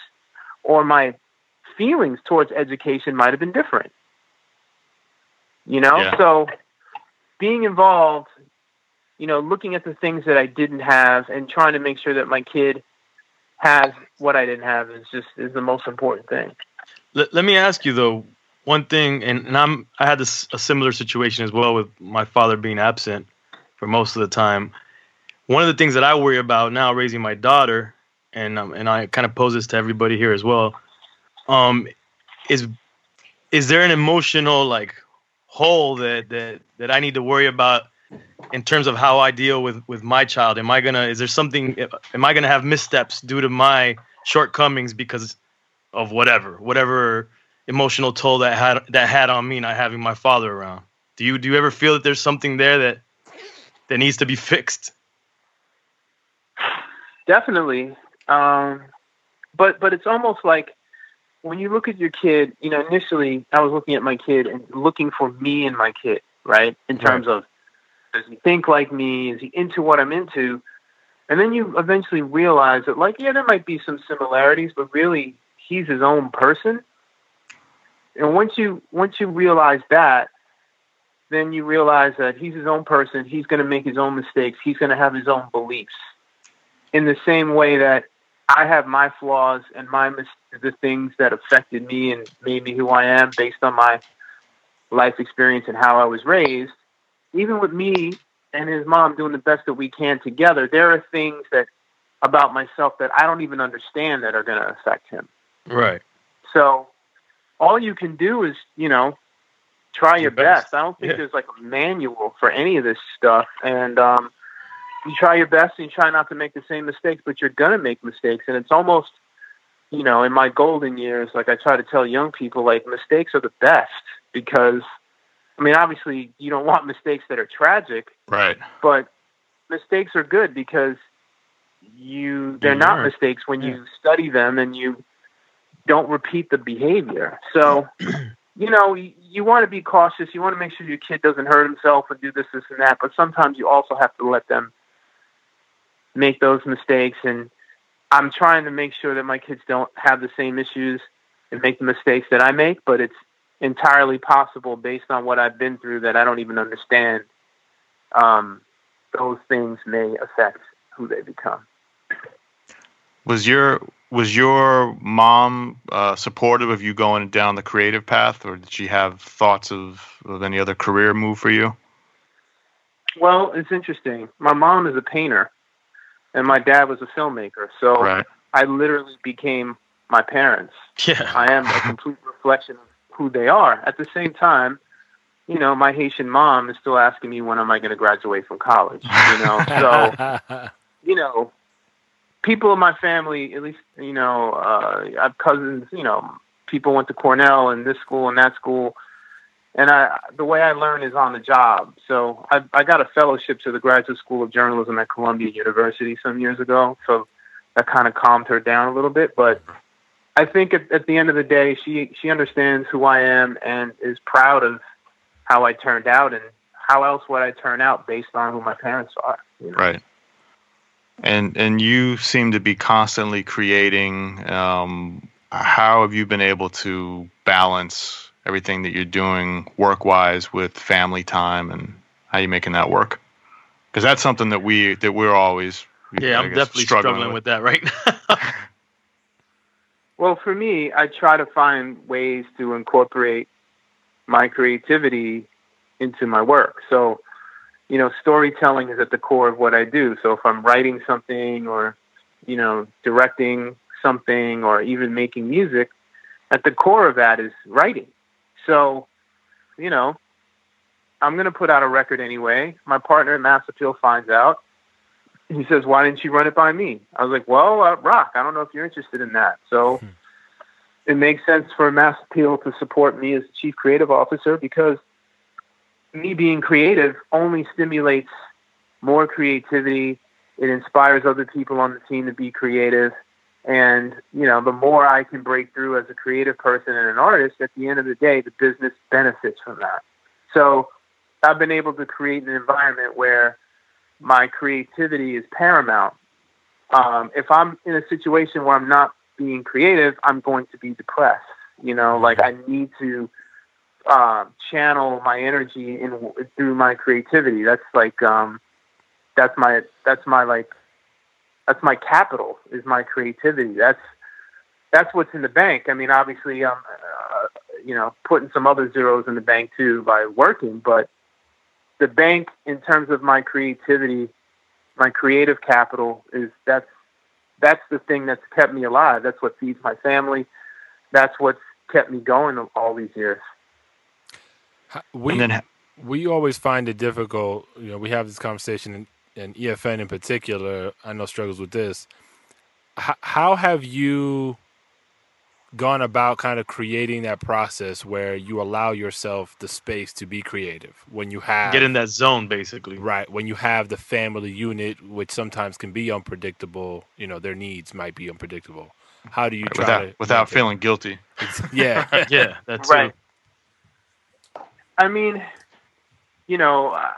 or my feelings towards education might have been different. You know, Yeah. so being involved, you know, looking at the things that I didn't have and trying to make sure that my kid has what I didn't have is just is the most important thing. Let, let me ask you though one thing, and, and I'm I had this a similar situation as well with my father being absent for most of the time. One of the things that I worry about now raising my daughter, and um, and I kind of pose this to everybody here as well, um, is is there an emotional like hole that that that I need to worry about in terms of how I deal with with my child? Am I gonna? Is there something? Am I gonna have missteps due to my shortcomings because of whatever, whatever emotional toll that had that had on me not having my father around? Do you do you ever feel that there's something there that that needs to be fixed? Definitely, um, but but it's almost like when you look at your kid. You know, initially I was looking at my kid and looking for me and my kid, right? In terms right. of does he think like me? Is he into what I'm into? And then you eventually realize that, like, yeah, there might be some similarities, but really, he's his own person. And once you once you realize that, then you realize that he's his own person. He's going to make his own mistakes. He's going to have his own beliefs. In the same way that I have my flaws and my mis- the things that affected me and made me who I am based on my life experience and how I was raised. Even with me and his mom doing the best that we can together, there are things that about myself that I don't even understand that are going to affect him. Right. So all you can do is, you know, try your, your best. best. I don't think yeah. there's like a manual for any of this stuff. And um, you try your best and you try not to make the same mistakes, but you're going to make mistakes. And it's almost, you know, in my golden years, like I try to tell young people, like mistakes are the best because, I mean, obviously you don't want mistakes that are tragic. Right. But mistakes are good because you, they're not mistakes when yeah. you study them and you don't repeat the behavior. So, [clears throat] you know, you, you want to be cautious. You want to make sure your kid doesn't hurt himself and do this, this, and that. But sometimes you also have to let them make those mistakes. And I'm trying to make sure that my kids don't have the same issues and make the mistakes that I make. But it's entirely possible based on what I've been through that I don't even understand. Um, those things may affect who they become. Was your was your mom uh, supportive of you going down the creative path, or did she have thoughts of, of any other career move for you? Well, it's interesting. My mom is a painter, and my dad was a filmmaker. So right. I literally became my parents. Yeah. I am a complete [laughs] reflection of who they are. At the same time, you know, my Haitian mom is still asking me when am I going to graduate from college. You know, [laughs] so you know, people in my family, at least you know, uh, I have cousins. You know, people went to Cornell and this school and that school, and I the way I learn is on the job. So I, I got a fellowship to the Graduate School of Journalism at Columbia University some years ago. So that kind of calmed her down a little bit, but. I think at, at the end of the day, she she understands who I am and is proud of how I turned out, and how else would I turn out based on who my parents are? You know? Right and and you seem to be constantly creating um, how have you been able to balance everything that you're doing work wise with family time and how are you making that work because that's something that we that we're always yeah i'm definitely struggling, struggling with. with that right [laughs] now well for me i try to find ways to incorporate my creativity into my work so you know, storytelling is at the core of what I do. So if I'm writing something or, you know, directing something or even making music, at the core of that is writing. So, you know, I'm going to put out a record anyway. My partner at Mass Appeal finds out. He says, "Why didn't you run it by me?" I was like, "Well, uh, Rock, I don't know if you're interested in that." So hmm. it makes sense for Mass Appeal to support me as chief creative officer because me being creative only stimulates more creativity. It inspires other people on the team to be creative. And, you know, the more I can break through as a creative person and an artist, at the end of the day, the business benefits from that. So I've been able to create an environment where my creativity is paramount. Um, if I'm in a situation where I'm not being creative, I'm going to be depressed. You know, like I need to uh, channel my energy in through my creativity. That's like um, that's my that's my like that's my capital is my creativity. That's that's what's in the bank. I mean, obviously, I'm uh, you know putting some other zeros in the bank too by working, but the bank in terms of my creativity, my creative capital is that's that's the thing that's kept me alive. That's what feeds my family. That's what's kept me going all these years. We and then ha- we always find it difficult. You know, we have this conversation, and, and EFN in particular, I know struggles with this. H- how have you gone about kind of creating that process where you allow yourself the space to be creative when you have Get in that zone, basically. right when you have the family unit, which sometimes can be unpredictable. You know, their needs might be unpredictable. How do you try without to without maintain- feeling guilty. [laughs] Yeah, [laughs] Yeah, that's Right. right. I mean, you know, uh,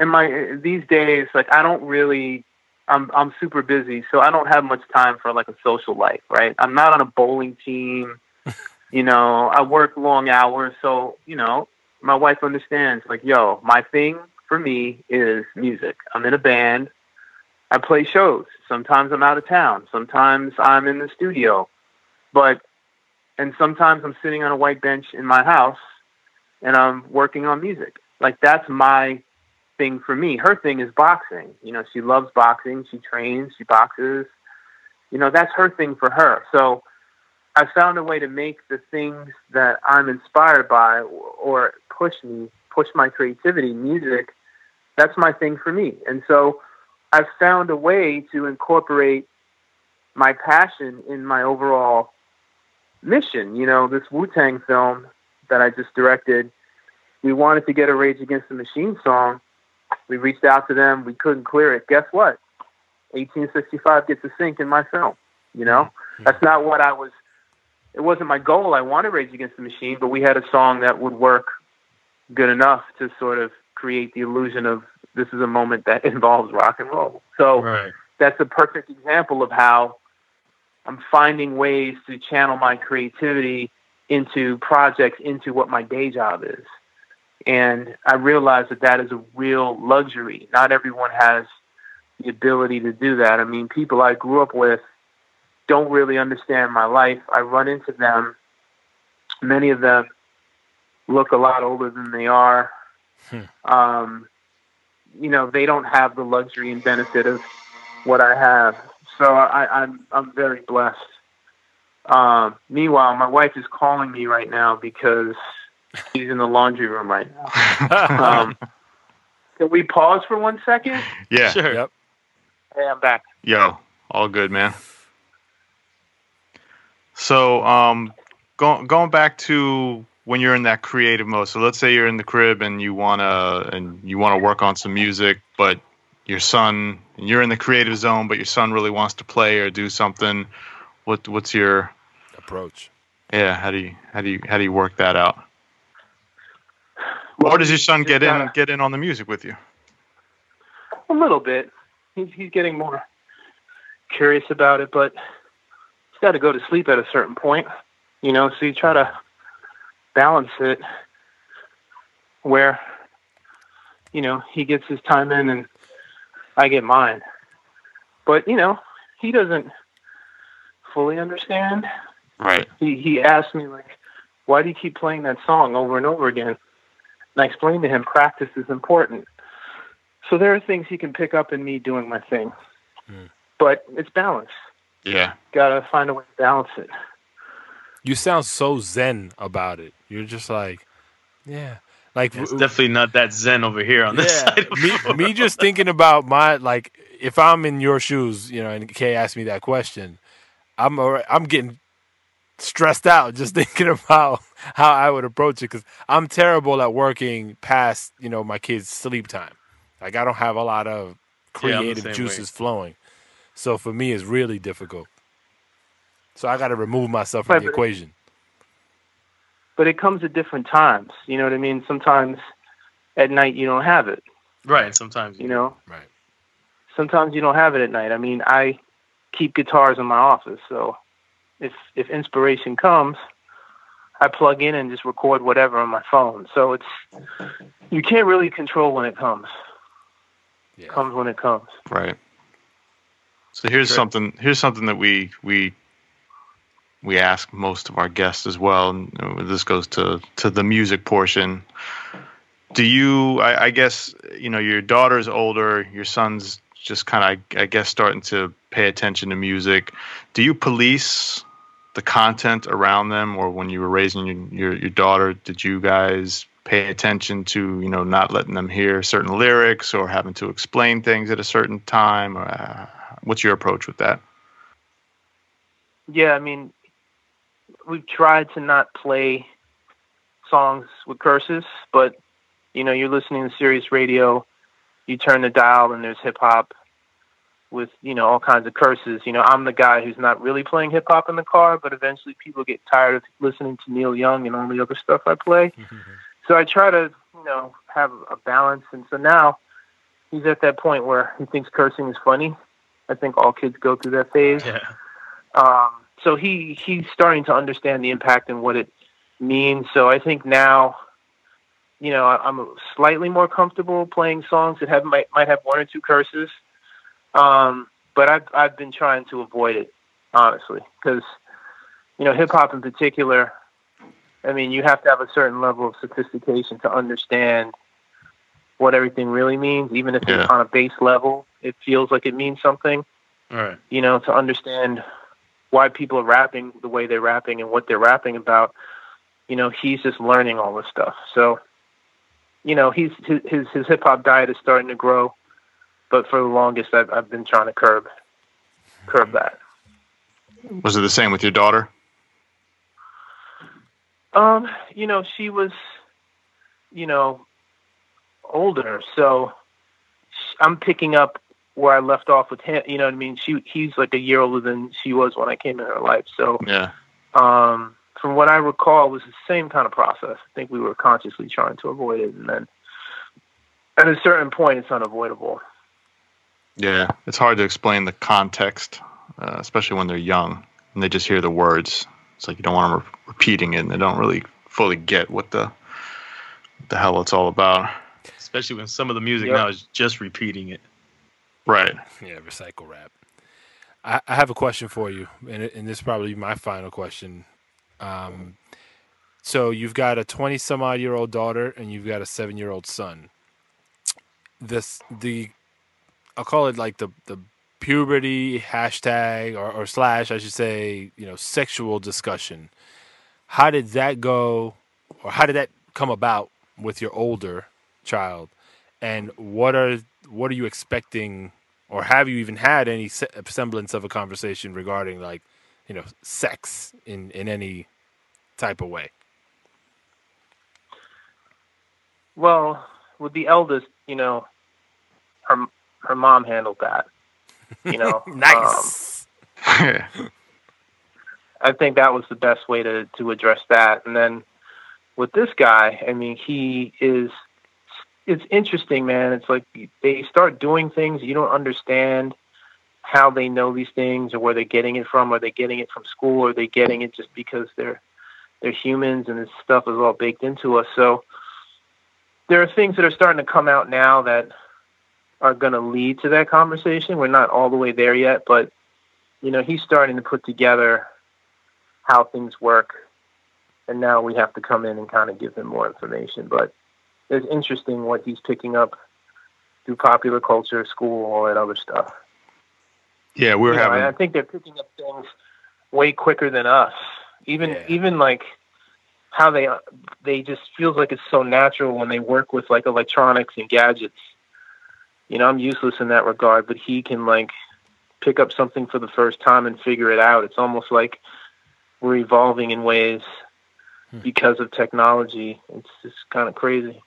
in my these days, like I don't really, I'm I'm super busy, so I don't have much time for like a social life, right? I'm not on a bowling team, [laughs] you know. I work long hours, so you know, my wife understands. Like, yo, my thing for me is music. I'm in a band. I play shows. Sometimes I'm out of town. Sometimes I'm in the studio, but and sometimes I'm sitting on a white bench in my house and I'm working on music. Like that's my thing for me. Her thing is boxing. You know, she loves boxing. She trains. She boxes. You know, that's her thing for her. So I found a way to make the things that I'm inspired by or push me, push my creativity, music. That's my thing for me. And so I've found a way to incorporate my passion in my overall mission. You know, this Wu Tang film that I just directed, we wanted to get a Rage Against the Machine song. We reached out to them. We couldn't clear it. Guess what? 1865 gets a sync in my film. You know, hmm. that's not what I was. It wasn't my goal. I wanted Rage Against the Machine, but we had a song that would work good enough to sort of create the illusion of this is a moment that [laughs] involves rock and roll. So Right. that's a perfect example of how I'm finding ways to channel my creativity into projects, into what my day job is. And I realize that that is a real luxury. Not everyone has the ability to do that. I mean, people I grew up with don't really understand my life. I run into them. Many of them look a lot older than they are. Um, you know, they don't have the luxury and benefit of what I have. So I, I'm I'm very blessed. Um, meanwhile, my wife is calling me right now because she's in the laundry room right now. [laughs] Um, can we pause for one second? Yeah. Sure. Yep. Hey, I'm back. Yo, all good, man. So, um, going going back to when you're in that creative mode. So, let's say you're in the crib and you wanna and you wanna work on some music, but your son, you're in the creative zone, but your son really wants to play or do something. What what's your approach. yeah? How do you how do you how do you work that out? Or does your son get in get in on the music with you? A little bit. He's he's getting more curious about it, but he's got to go to sleep at a certain point, you know. So you try to balance it where you know he gets his time in and I get mine. But you know, he doesn't fully understand. Right. He he asked me like, "Why do you keep playing that song over and over again?" And I explained to him practice is important. So there are things he can pick up in me doing my thing. Hmm. But it's balance. Yeah. Gotta find a way to balance it. You sound so zen about it. You're just like, yeah, like It's definitely not that zen over here on this yeah. side. Of the me, me just thinking about my like, if I'm in your shoes, you know, and Kay asked me that question, I'm alre- I'm getting stressed out just [laughs] thinking about how I would approach it because I'm terrible at working past you know my kids' sleep time. Like I don't have a lot of Yeah, I'm creative way. juices flowing, so for me it's really difficult. So I got to remove myself from Right, the but- equation. But it comes at different times. You know what I mean? Sometimes at night you don't have it, right. and Sometimes you know? Right. Sometimes you don't have it at night. I mean, I keep guitars in my office, so if if inspiration comes, I plug in and just record whatever on my phone. So it's you can't really control when it comes. Yeah. It comes when it comes. Right. So here's Good. something. Here's something that we we we ask most of our guests as well. And this goes to to the music portion. Do you? I, I guess you know your daughter's older. Your son's just kind of, I guess, starting to pay attention to music. Do you police the content around them, or when you were raising your your, your daughter, did you guys pay attention to you know not letting them hear certain lyrics or having to explain things at a certain time? Or uh, what's your approach with that? Yeah, I mean, we've tried to not play songs with curses, but you know, you're listening to Sirius Radio, you turn the dial and there's hip hop with, you know, all kinds of curses. You know, I'm the guy who's not really playing hip hop in the car, but eventually people get tired of listening to Neil Young and all the other stuff I play. [laughs] so I try to, you know, have a balance and so now he's at that point where he thinks cursing is funny. I think all kids go through that phase. Yeah. Um, so he he's starting to understand the impact and what it means. So I think now, you know, I'm slightly more comfortable playing songs that have might might have one or two curses. Um, but I've I've been trying to avoid it honestly because you know hip hop in particular. I mean, you have to have a certain level of sophistication to understand what everything really means, even if Yeah. it's on a base level. It feels like it means something All right. you know, to understand why people are rapping the way they're rapping and what they're rapping about. You know, he's just learning all this stuff. So, you know, he's his his, his hip hop diet is starting to grow, but for the longest, I've I've been trying to curb curb that. Was it the same with your daughter? Um, you know, she was, you know, older, so I'm picking up where I left off with him. You know what I mean? She he's like a year older than she was when I came in her life. So, Yeah. um, from what I recall, it was the same kind of process. I think we were consciously trying to avoid it, and then at a certain point, it's unavoidable. Yeah, it's hard to explain the context, uh, especially when they're young and they just hear the words. It's like you don't want them re- repeating it, and they don't really fully get what the what the hell it's all about. Especially when some of the music Yep. now is just repeating it. Right. Yeah, recycle rap. I, I have a question for you, and, and this is probably my final question. Um, so you've got a 20 some odd year old daughter, and you've got a seven year old son. This the I'll call it like the the puberty hashtag or, or slash I should say you know sexual discussion. How did that go, or how did that come about with your older child? and what are what are you expecting or have you even had any semblance of a conversation regarding like you know sex in in any type of way Well, with the eldest, you know, her her mom handled that. You know, [laughs] Um, nice I think that was the best way to to address that. And then with this guy, I mean, he is. It's interesting, man. It's like they start doing things you don't understand how they know these things or where they're getting it from. Are they getting it from school? Or are they getting it just because they're they're humans and this stuff is all baked into us? So there are things that are starting to come out now that are going to lead to that conversation. We're not all the way there yet, but you know, he's starting to put together how things work, and now we have to come in and kind of give him more information. But it's interesting what he's picking up through popular culture, school, all that other stuff. Yeah, we're You having. and I think they're picking up things way quicker than us. Even Yeah. even like how they they just feels like it's so natural when they work with like electronics and gadgets. You know, I'm useless in that regard, but he can like pick up something for the first time and figure it out. It's almost like we're evolving in ways because of technology. It's just kind of crazy.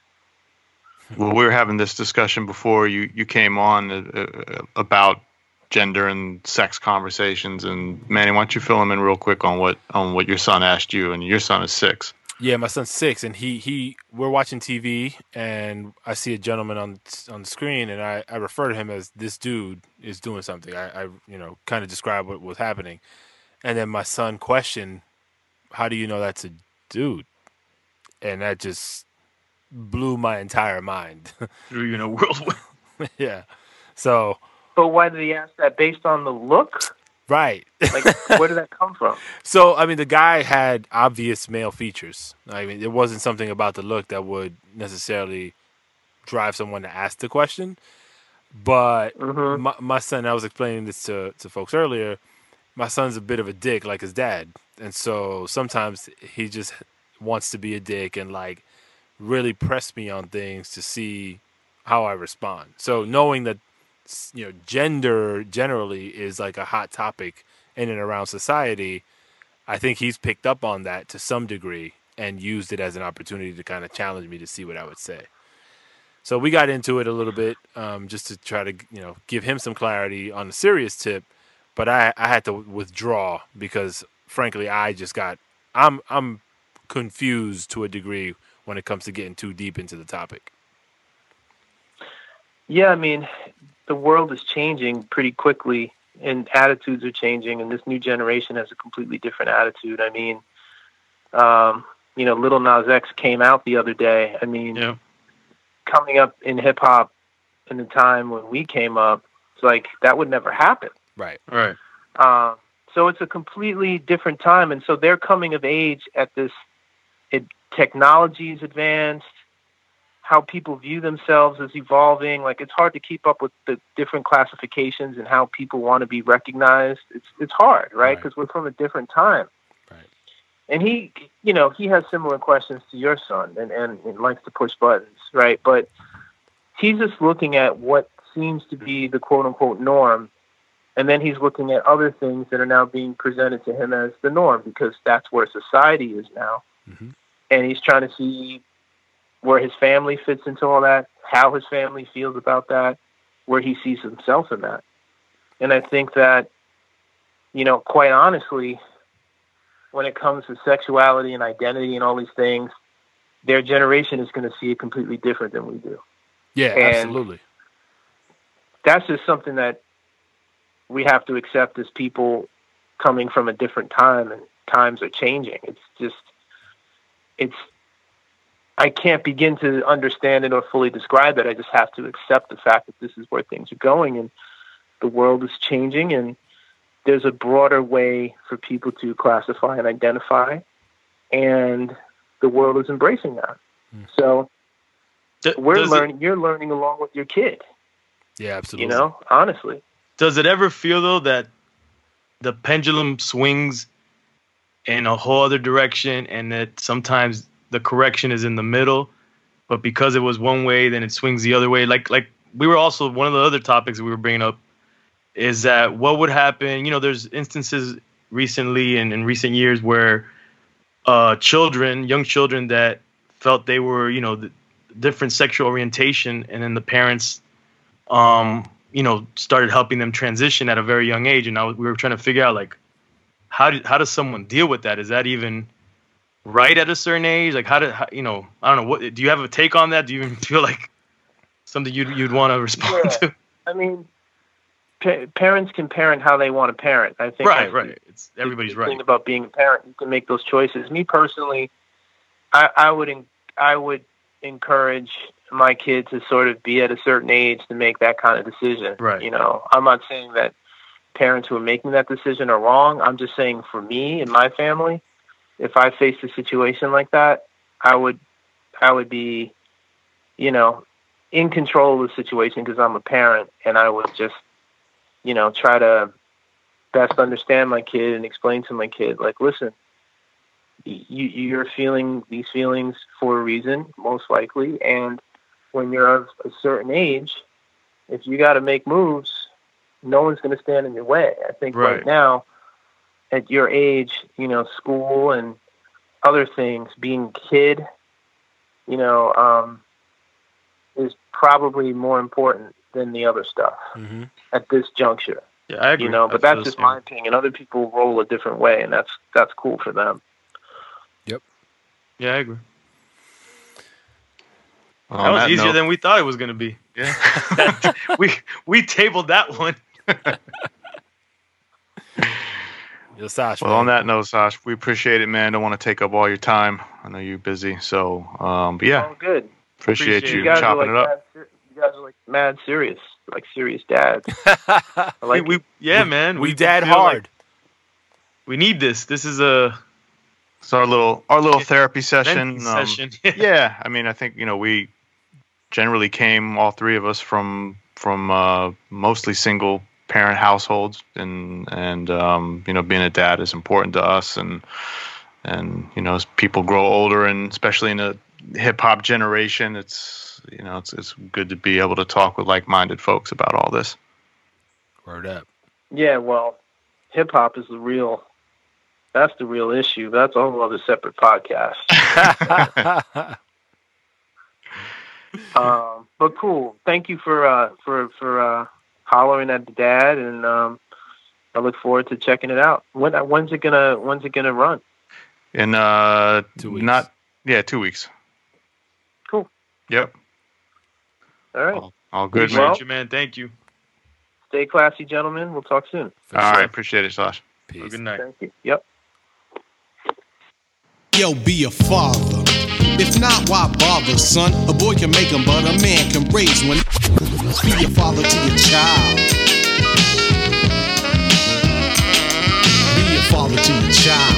Well, we were having this discussion before you, you came on uh, uh, about gender and sex conversations. And Manny, why don't you fill him in real quick on what on what your son asked you? And your son is six. Yeah my son's six and he he we're watching tv and i see a gentleman on on the screen and i i refer to him as this dude is doing something i i you know kind of describe what was happening and then my son questioned how do you know that's a dude and that just blew my entire mind [laughs] Threw you in a [laughs] whirlwind. yeah so But why did he ask that? Based on the look? Right Like, where did that come from? [laughs] So I mean, the guy had obvious male features. I mean, it wasn't something about the look that would necessarily drive someone to ask the question. But hmm my, my son, I was explaining this to to folks earlier. My son's a bit of a dick, like his dad, and so sometimes he just wants to be a dick and like really press me on things to see how I respond. So knowing that you know gender generally is like a hot topic in and around society, I think he's picked up on that to some degree and used it as an opportunity to kind of challenge me to see what I would say. So we got into it a little bit um, just to try to you know give him some clarity on the serious tip, but I, I had to withdraw because frankly I just got I'm I'm confused to a degree when it comes to getting too deep into the topic. Yeah, I mean, the world is changing pretty quickly, and attitudes are changing, and this new generation has a completely different attitude. I mean, um, you know, Lil Nas X came out the other day. I mean, Yeah. coming up in hip hop in the time when we came up, it's like that would never happen. Right. Right. Uh, so it's a completely different time, and so they're coming of age at this. It, technology is advanced. How people view themselves is evolving. Like it's hard to keep up with the different classifications and how people want to be recognized. It's it's hard, right? Right. Because we're from a different time. Right. And he, you know, he has similar questions to your son, and and, and likes to push buttons, right? But he's just looking at what seems to be the quote unquote norm and then he's looking at other things that are now being presented to him as the norm because that's where society is now. Mhm. And he's trying to see where his family fits into all that, how his family feels about that, where he sees himself in that. And I think that, you know, quite honestly, when it comes to sexuality and identity and all these things, their generation is going to see it completely different than we do Yeah, And- absolutely. that's just something that we have to accept as people coming from a different time and times are changing. It's just it's I can't begin to understand it or fully describe it. I just have to accept the fact that this is where things are going and the world is changing and there's a broader way for people to classify and identify and the world is embracing that. Hmm. So D- we're does it- learning you're learning along with your kid, Yeah, absolutely. you know, honestly. Does it ever feel though that the pendulum swings in a whole other direction and that sometimes the correction is in the middle, but because it was one way, then it swings the other way? Like like we were also one of the other topics we were bringing up is that what would happen, you know, there's instances recently and in recent years where uh children, young children that felt they were, you know, different sexual orientation and then the parents um you know started helping them transition at a very young age and I was, we were trying to figure out like how do, how does someone deal with that is that even right at a certain age like how did how, you know I don't know what do you have a take on that do you even [laughs] feel like something you'd you'd want to respond Yeah. to I mean, pa- parents can parent how they want to parent. I think right right it's everybody's the right Thing about being a parent, you can make those choices. Me personally, I, I would I would encourage my kid to sort of be at a certain age to make that kind of decision. Right. You know, I'm not saying that parents who are making that decision are wrong. I'm just saying for me and my family, if I faced a situation like that, I would I would be, you know, in control of the situation because I'm a parent, and I would just, you know, try to best understand my kid and explain to my kid, like, listen, you you're feeling these feelings for a reason, most likely, and when you're of a certain age, if you got to make moves, no one's going to stand in your way. I think right. Right. now, at your age, you know, school and other things, being a kid, you know, um, is probably more important than the other stuff hmm at this juncture. yeah I agree You know, but feel that's just my opinion. Other people roll a different way, and that's that's cool for them. Yep. Yeah I agree On that was that easier note- than we thought it was going to be yeah [laughs] we we tabled that one [laughs] Yo, Sash, Well, on that note, Sash, we appreciate it, man. Don't want to take up all your time. I know you're busy, so um, but yeah, Oh, good. appreciate, Appreciate you You guys are chopping like it up. Mad, you guys are like mad serious, like serious dads. [laughs] Like we, we yeah man we dad feel like hard. we need this this is a It's our little our little therapy session. venting um, [laughs] session yeah, I mean, I think you know we generally came all three of us from from uh, mostly single parent households, and and um, you know being a dad is important to us, and and you know as people grow older, and especially in the hip hop generation. It's you know it's it's good to be able to talk with like minded folks about all this. Word up. Yeah, well, hip hop is the real. That's the real issue. That's a whole other separate podcast. [laughs] um, but cool. Thank you for uh, for for uh, hollering at the dad, and um, I look forward to checking it out. When when's it gonna when's it gonna run? In uh, Two weeks. not yeah, two weeks. Cool. Yep, All right. all, all good. Well- man. You, man. Thank you. Stay classy, gentlemen. We'll talk soon. For all sure. right, appreciate it, Slash. Have a Peace. good night. Thank you. Yep. Yo, be a father. If not, why bother, son? A boy can make them, but a man can raise one. Be a father to your child. Be a father to your child.